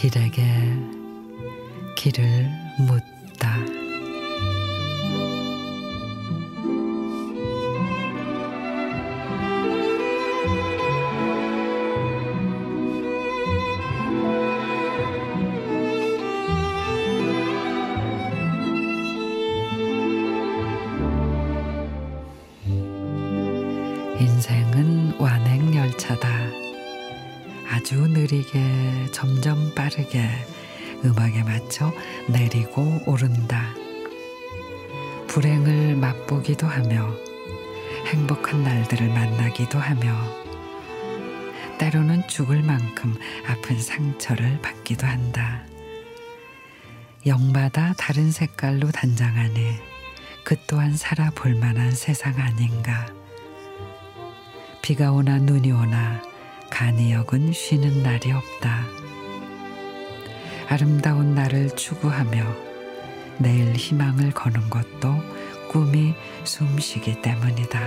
길에게 길을 묻다. 인생은 완행 열차다. 아주 느리게 점점 빠르게 음악에 맞춰 내리고 오른다. 불행을 맛보기도 하며 행복한 날들을 만나기도 하며 때로는 죽을 만큼 아픈 상처를 받기도 한다. 영마다 다른 색깔로 단장하니 그 또한 살아볼 만한 세상 아닌가. 비가 오나 눈이 오나 간이역은 쉬는 날이 없다. 아름다운 날을 추구하며 내일 희망을 거는 것도 꿈이 숨쉬기 때문이다.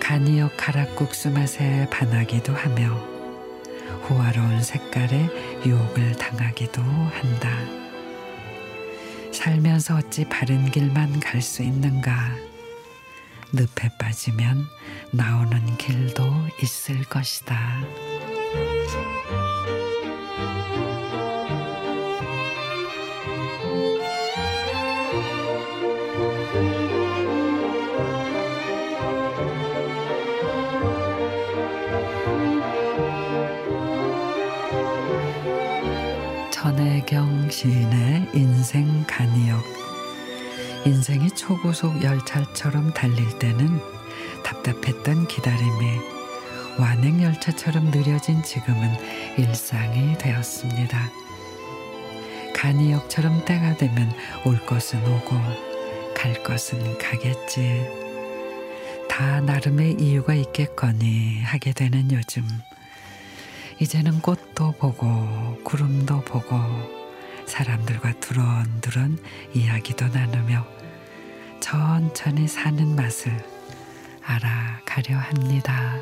간이역 가락국수 맛에 반하기도 하며 호화로운 색깔에 유혹을 당하기도 한다. 살면서 어찌 바른 길만 갈 수 있는가? 늪에 빠지면 나오는 길도 있을 것이다. 전혜경 시인의 인생 간이역 인생이 초고속 열차처럼 달릴 때는 답답했던 기다림이 완행 열차처럼 느려진 지금은 일상이 되었습니다. 간이역처럼 때가 되면 올 것은 오고 갈 것은 가겠지. 다 나름의 이유가 있겠거니 하게 되는 요즘. 이제는 꽃도 보고 구름도 보고 사람들과 두런두런 이야기도 나누며 천천히 사는 맛을 알아가려 합니다.